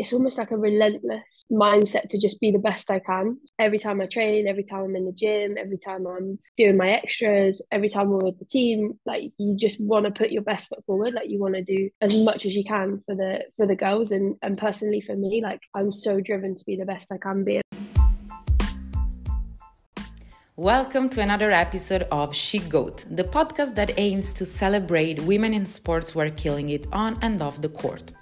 it's almost like a relentless mindset to just be the best I can. Every time I train, every time I'm in the gym, every time I'm doing my extras, every time we're with the team, like you just want to put your best foot forward. Like you want to do as much as you can for the for the girls and and personally for me, like I'm so driven to be the best I can be. Welcome to another episode of She Goat, the podcast that aims to celebrate women in sports who are killing it on and off the court.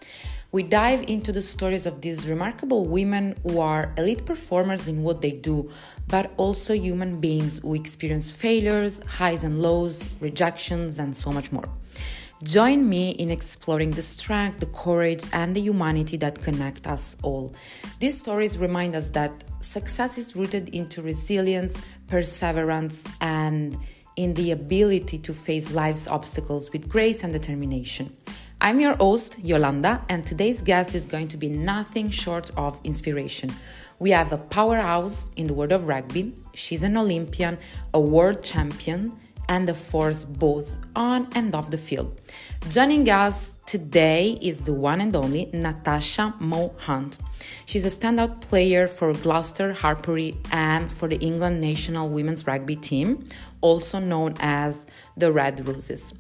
We dive into the stories of these remarkable women who are elite performers in what they do, but also human beings who experience failures, highs and lows, rejections, and so much more. Join me in exploring the strength, the courage, and the humanity that connect us all. These stories remind us that success is rooted into resilience, perseverance, and in the ability to face life's obstacles with grace and determination. I'm your host, Yolanda, and today's guest is going to be nothing short of inspiration. We have a powerhouse in the world of rugby. She's an Olympian, a world champion, and a force both on and off the field. Joining us today is the one and only Natasha Mo Hunt. She's a standout player for Gloucester Hartpury and for the England national women's rugby team, also known as the Red Roses.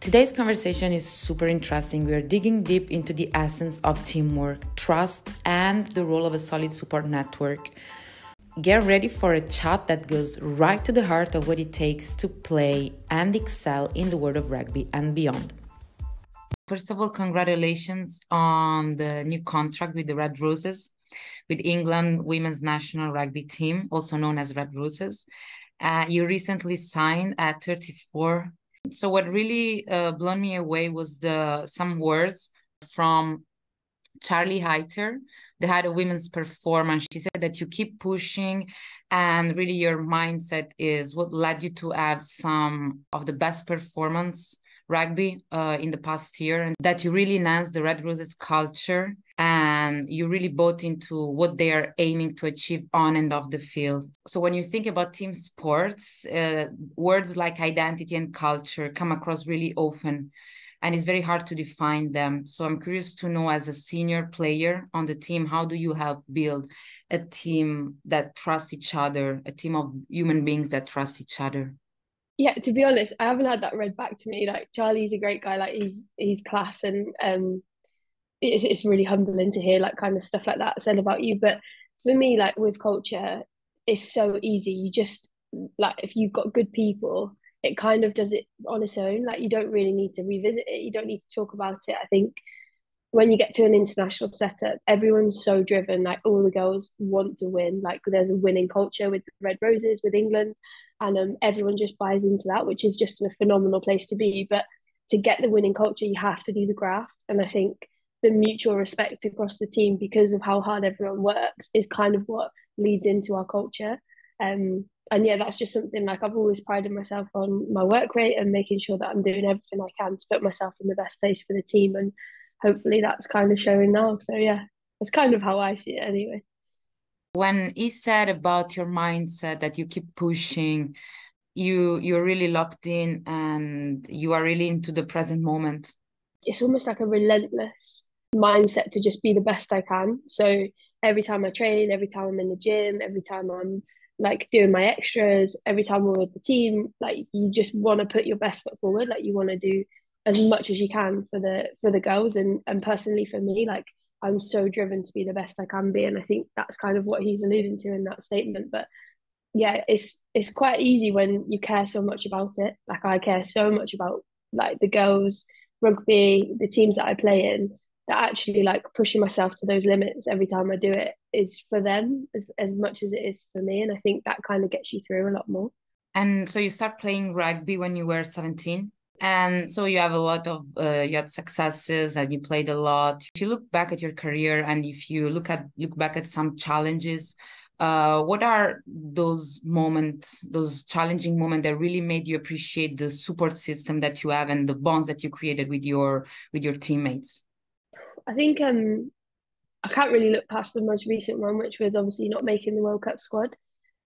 Today's conversation is super interesting. We are digging deep into the essence of teamwork, trust, and the role of a solid support network. Get ready for a chat that goes right to the heart of what it takes to play and excel in the world of rugby and beyond. First of all, congratulations on the new contract with the Red Roses, with England women's national rugby team, also known as Red Roses. Uh, you recently signed at 34 so what really uh, blown me away was the some words from Charlie Hayter. They had a women's performance. She said that you keep pushing, and really your mindset is what led you to have some of the best performance rugby uh, in the past year, and that you really enhanced the Red Roses culture and you really bought into what they are aiming to achieve on and off the field. So when you think about team sports, uh, words like identity and culture come across really often and it's very hard to define them. So I'm curious to know as a senior player on the team, how do you help build a team that trusts each other, a team of human beings that trust each other? Yeah, to be honest, I haven't had that read back to me. Like Charlie's a great guy, like he's he's class and um it's, it's really humbling to hear like kind of stuff like that said about you. But for me like with culture it's so easy. You just like if you've got good people it kind of does it on its own. Like you don't really need to revisit it. You don't need to talk about it. I think when you get to an international setup everyone's so driven. Like all the girls want to win. Like there's a winning culture with red roses with england and um, everyone just buys into that which is just a phenomenal place to be. But to get the winning culture you have to do the graft. And i think the mutual respect across the team because of how hard everyone works is kind of what leads into our culture. Um, and yeah, that's just something like I've always prided myself on my work rate and making sure that I'm doing everything I can to put myself in the best place for the team. And hopefully that's kind of showing now. So yeah, that's kind of how I see it anyway. When he said about your mindset that you keep pushing, you you're really locked in and you are really into the present moment. It's almost like a relentless mindset to just be the best I can. So every time I train, every time I'm in the gym, every time I'm like doing my extras, every time we're with the team, like you just want to put your best foot forward. Like you want to do as much as you can for the for the girls and and personally for me, like I'm so driven to be the best I can be. And I think that's kind of what he's alluding to in that statement. But yeah, it's it's quite easy when you care so much about it. Like I care so much about like the girls, rugby, the teams that I play in that actually like pushing myself to those limits every time I do it is for them as, as much as it is for me. And I think that kind of gets you through a lot more. And so you start playing rugby when you were 17. And so you have a lot of uh, you had successes and you played a lot. If you look back at your career and if you look at look back at some challenges, uh, what are those moments, those challenging moments that really made you appreciate the support system that you have and the bonds that you created with your with your teammates? I think um I can't really look past the most recent one, which was obviously not making the World Cup squad.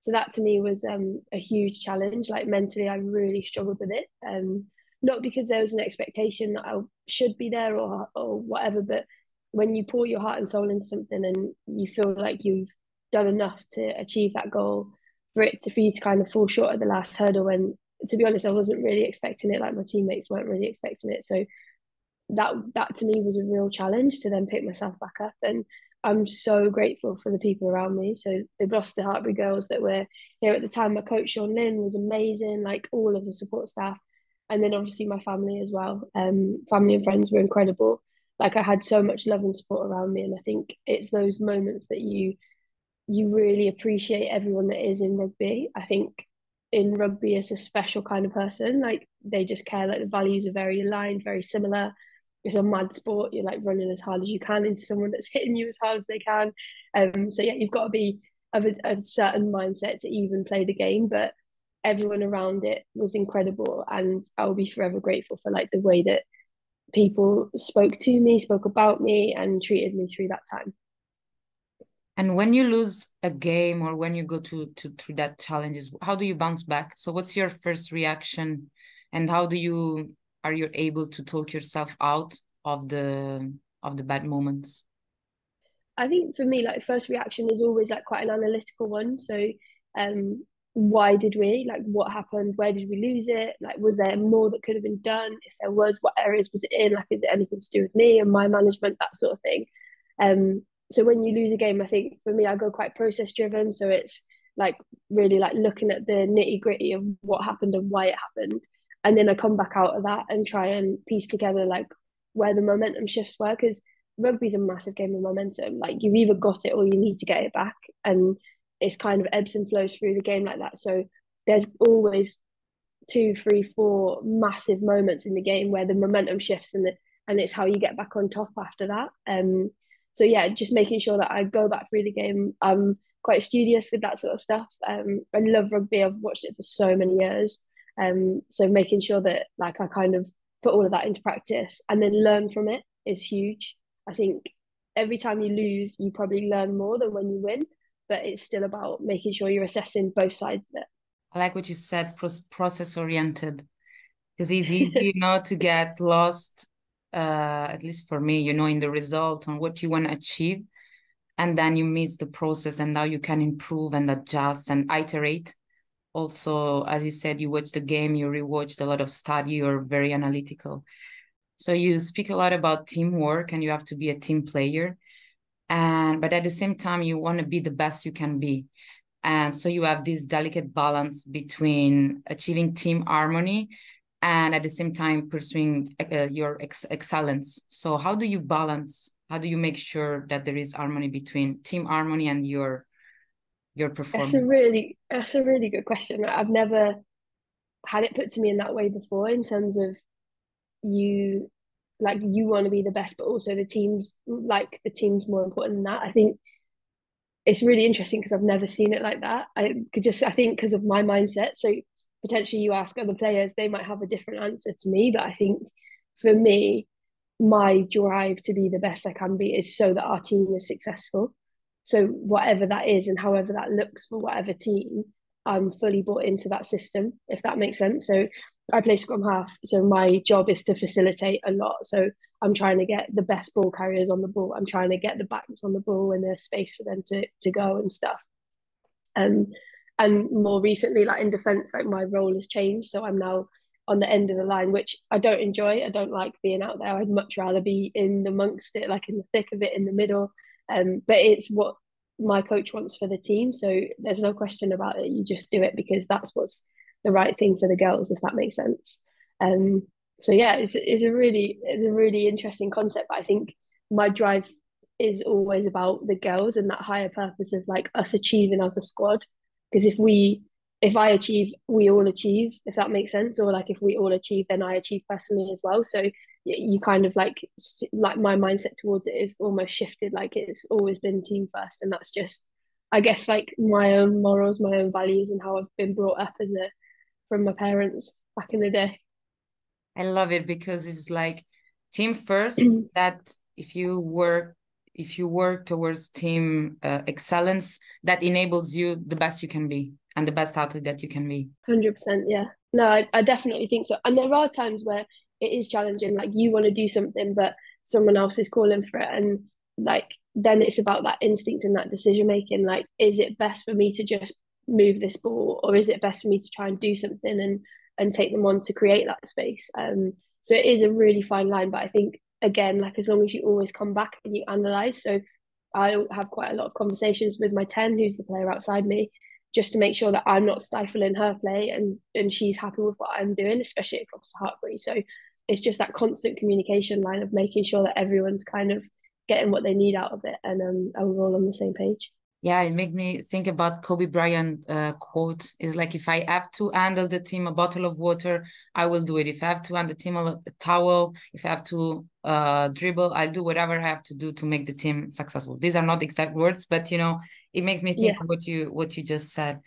So that to me was um a huge challenge. Like mentally, I really struggled with it. Um, not because there was an expectation that I should be there or or whatever, but when you pour your heart and soul into something and you feel like you've done enough to achieve that goal for it to for you to kind of fall short at the last hurdle And to be honest I wasn't really expecting it like my teammates weren't really expecting it so that that to me was a real challenge to then pick myself back up and I'm so grateful for the people around me. So the Gloucester Hartpury girls that were here at the time, my coach Sean Lynn was amazing, like all of the support staff. And then obviously my family as well. Um, family and friends were incredible. Like I had so much love and support around me. And I think it's those moments that you you really appreciate everyone that is in rugby. I think in rugby is a special kind of person. Like they just care, like the values are very aligned, very similar. It's a mad sport. You're like running as hard as you can into someone that's hitting you as hard as they can. Um, so yeah, you've got to be of a, a certain mindset to even play the game. But everyone around it was incredible, and I'll be forever grateful for like the way that people spoke to me, spoke about me, and treated me through that time. And when you lose a game or when you go to, to through that challenges, how do you bounce back? So what's your first reaction and how do you are you able to talk yourself out of the of the bad moments? I think for me, like first reaction is always like quite an analytical one. So um why did we like what happened where did we lose it like was there more that could have been done if there was what areas was it in like is it anything to do with me and my management that sort of thing um so when you lose a game, I think for me, I go quite process driven. So it's like really like looking at the nitty gritty of what happened and why it happened. And then I come back out of that and try and piece together like where the momentum shifts were. Because rugby's a massive game of momentum. Like you've either got it or you need to get it back. And it's kind of ebbs and flows through the game like that. So there's always two, three, four massive moments in the game where the momentum shifts and the, and it's how you get back on top after that. Um, so yeah, just making sure that I go back through the game. I'm quite studious with that sort of stuff. Um, I love rugby. I've watched it for so many years. Um, so making sure that like I kind of put all of that into practice and then learn from it is huge. I think every time you lose, you probably learn more than when you win, but it's still about making sure you're assessing both sides of it. I like what you said, process oriented, because it's easy, you know, to get lost uh, at least for me, you know, in the result on what you want to achieve. And then you miss the process, and now you can improve and adjust and iterate. Also, as you said, you watch the game, you rewatched a lot of study, you're very analytical. So you speak a lot about teamwork and you have to be a team player. And but at the same time, you want to be the best you can be. And so you have this delicate balance between achieving team harmony and at the same time pursuing uh, your ex excellence so how do you balance how do you make sure that there is harmony between team harmony and your your performance that's a really that's a really good question i've never had it put to me in that way before in terms of you like you want to be the best but also the team's like the team's more important than that i think it's really interesting because i've never seen it like that i could just i think because of my mindset so potentially you ask other players, they might have a different answer to me. But I think for me, my drive to be the best I can be is so that our team is successful. So whatever that is and however that looks for whatever team, I'm fully bought into that system, if that makes sense. So I play scrum half, so my job is to facilitate a lot. So I'm trying to get the best ball carriers on the ball. I'm trying to get the backs on the ball and there's space for them to to go and stuff. Um, and more recently like in defense like my role has changed so i'm now on the end of the line which i don't enjoy i don't like being out there i'd much rather be in amongst it like in the thick of it in the middle um but it's what my coach wants for the team. So there's no question about it. You just do it because that's what's the right thing for the girls if that makes sense. Um so yeah it's, it's a really it's a really interesting concept but i think my drive is always about the girls and that higher purpose of like us achieving as a squad. Because if we if I achieve, we all achieve, if that makes sense, or like if we all achieve, then I achieve personally as well. So you kind of like like my mindset towards it is almost shifted. Like it's always been team first, and that's just, I guess, like my own morals, my own values, and how I've been brought up as a from my parents back in the day. I love it because it's like team first. that if you work if you work towards team uh, excellence that enables you the best you can be and the best athlete that you can be. 100% yeah. No I, I definitely think so. And there are times where it is challenging like you want to do something but someone else is calling for it and like then it's about that instinct and that decision making like is it best for me to just move this ball or is it best for me to try and do something and and take them on to create that space? Um so it is a really fine line but i think again like as long as you always come back and you analyze so i have quite a lot of conversations with my 10 who's the player outside me just to make sure that i'm not stifling her play and and she's happy with what i'm doing especially across the Hartpury so it's just that constant communication line of making sure that everyone's kind of getting what they need out of it and um and we're all on the same page yeah it made me think about kobe bryant uh, quote is like if i have to handle the team a bottle of water i will do it. If i have to hand the team a, a towel if i have to uh, dribble i'll do whatever i have to do to make the team successful. These are not exact words but you know it makes me think yeah. of what you what you just said.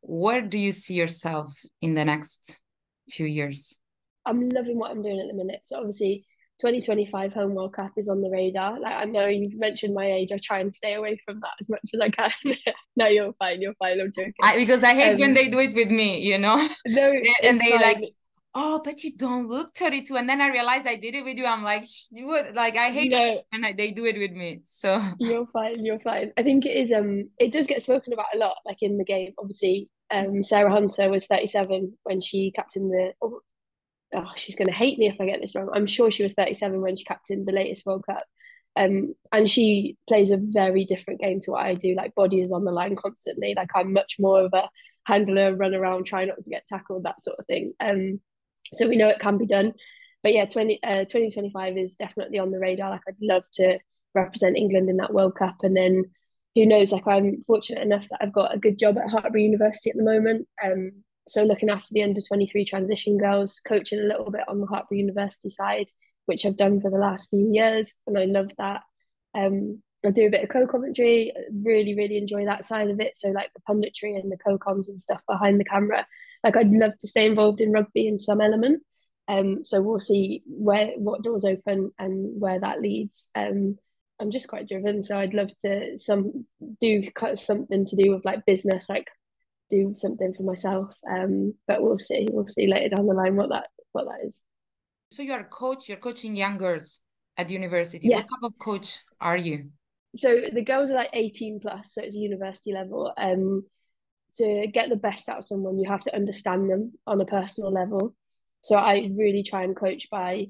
Where do you see yourself in the next few years? I'm loving what i'm doing at the minute. So obviously 2025 home world cup is on the radar. Like i know you've mentioned my age. I try and stay away from that as much as i can. No you're fine. You're fine. I'm joking. I, because i hate um, when they do it with me you know? No and they fine. like oh but you don't look 32 and then i realized i did it with you. I'm like what like i hate no. and I, they do it with me. So you're fine. You're fine. I think it is um it does get spoken about a lot like in the game. Obviously um sarah hunter was 37 when she captained the oh, she's going to hate me if I get this wrong. I'm sure she was 37 when she captained the latest World Cup. Um, and she plays a very different game to what I do. Like body is on the line constantly. Like I'm much more of a handler, run around, try not to get tackled, that sort of thing. Um, so we know it can be done. But yeah, 20, uh, 2025 is definitely on the radar. Like I'd love to represent England in that World Cup. And then who knows, like I'm fortunate enough that I've got a good job at Hartpury University at the moment. Um, so looking after the under 23 transition girls, coaching a little bit on the Hartpury University side, which I've done for the last few years, and I love that. Um, I do a bit of co-commentary, really, really enjoy that side of it. So like the punditry and the co-coms and stuff behind the camera. Like I'd love to stay involved in rugby in some element. Um, so we'll see where what doors open and where that leads. Um, I'm just quite driven, so I'd love to some do something to do with like business, like do something for myself. Um, but we'll see. We'll see later down the line what that what that is. So you're a coach. You're coaching young girls at university. Yeah. What type of coach are you? So the girls are like 18 plus, so it's university level. Um, to get the best out of someone, you have to understand them on a personal level. So I really try and coach by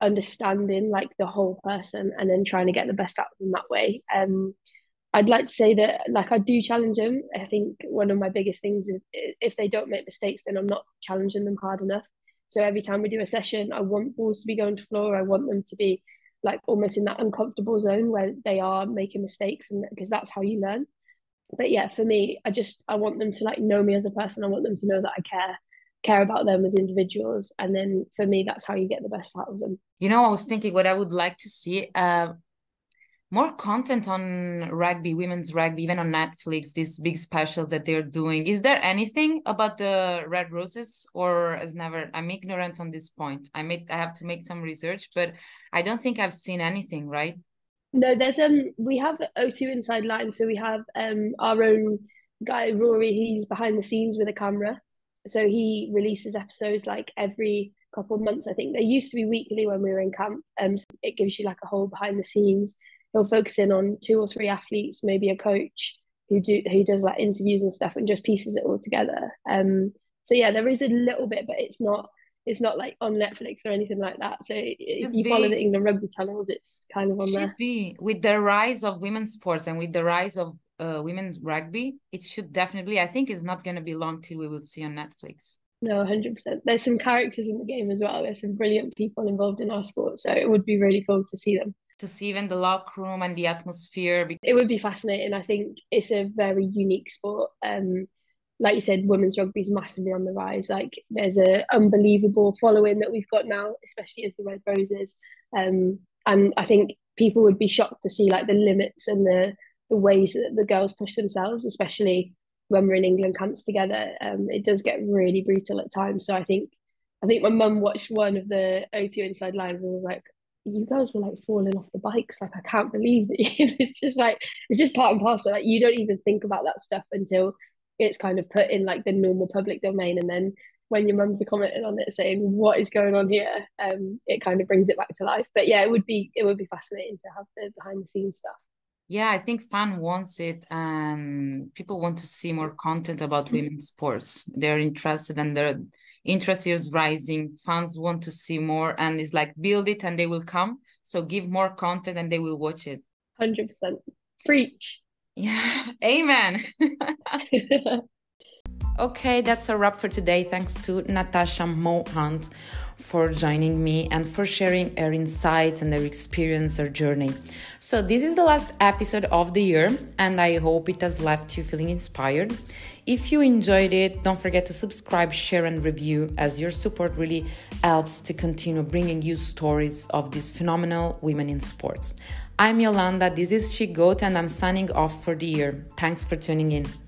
understanding like the whole person and then trying to get the best out of them that way. Um, I'd like to say that like I do challenge them. I think one of my biggest things is if they don't make mistakes, then I'm not challenging them hard enough. So every time we do a session, I want balls to be going to floor. I want them to be like almost in that uncomfortable zone where they are making mistakes, and because that's how you learn. But yeah, for me, I just I want them to like know me as a person. I want them to know that I care, care about them as individuals, and then for me, that's how you get the best out of them. You know, I was thinking what I would like to see. Uh more content on rugby, women's rugby, even on Netflix, these big specials that they're doing. Is there anything about the Red Roses or as never? I'm ignorant on this point. I make I have to make some research, but I don't think I've seen anything, right? No, there's um we have O2 inside line, so we have um our own guy Rory, he's behind the scenes with a camera. So he releases episodes like every couple of months. I think they used to be weekly when we were in camp. Um, so it gives you like a whole behind the scenes he'll focus in on two or three athletes, maybe a coach who do who does like interviews and stuff and just pieces it all together. Um, so yeah, there is a little bit, but it's not it's not like on Netflix or anything like that. So if you follow the England rugby channels, it's kind of on there. Should be with the rise of women's sports and with the rise of uh, women's rugby, it should definitely. I think it's not going to be long till we will see on Netflix. No, hundred percent. There's some characters in the game as well. There's some brilliant people involved in our sport, so it would be really cool to see them to see even the locker room and the atmosphere. It would be fascinating. I think it's a very unique sport. Um, like you said, women's rugby is massively on the rise. Like there's a unbelievable following that we've got now, especially as the Red Roses. Um, and I think people would be shocked to see like the limits and the the ways that the girls push themselves, especially when we're in England camps together. Um, it does get really brutal at times. So I think I think my mum watched one of the O2 inside lines and was like, you guys were like falling off the bikes. Like, I can't believe it. it's just like, it's just part and parcel. Like, you don't even think about that stuff until it's kind of put in like the normal public domain. And then when your mums are commenting on it saying what is going on here, um, it kind of brings it back to life. But yeah, it would be it would be fascinating to have the behind the scenes stuff. Yeah, I think fan wants it, and people want to see more content about women's sports. They're interested, and their interest is rising. Fans want to see more, and it's like build it, and they will come. So give more content, and they will watch it. Hundred percent, preach. Yeah, amen. Okay, that's a wrap for today. Thanks to Natasha Mo Hunt for joining me and for sharing her insights and her experience, her journey. So, this is the last episode of the year, and I hope it has left you feeling inspired. If you enjoyed it, don't forget to subscribe, share, and review, as your support really helps to continue bringing you stories of these phenomenal women in sports. I'm Yolanda, this is She Goat, and I'm signing off for the year. Thanks for tuning in.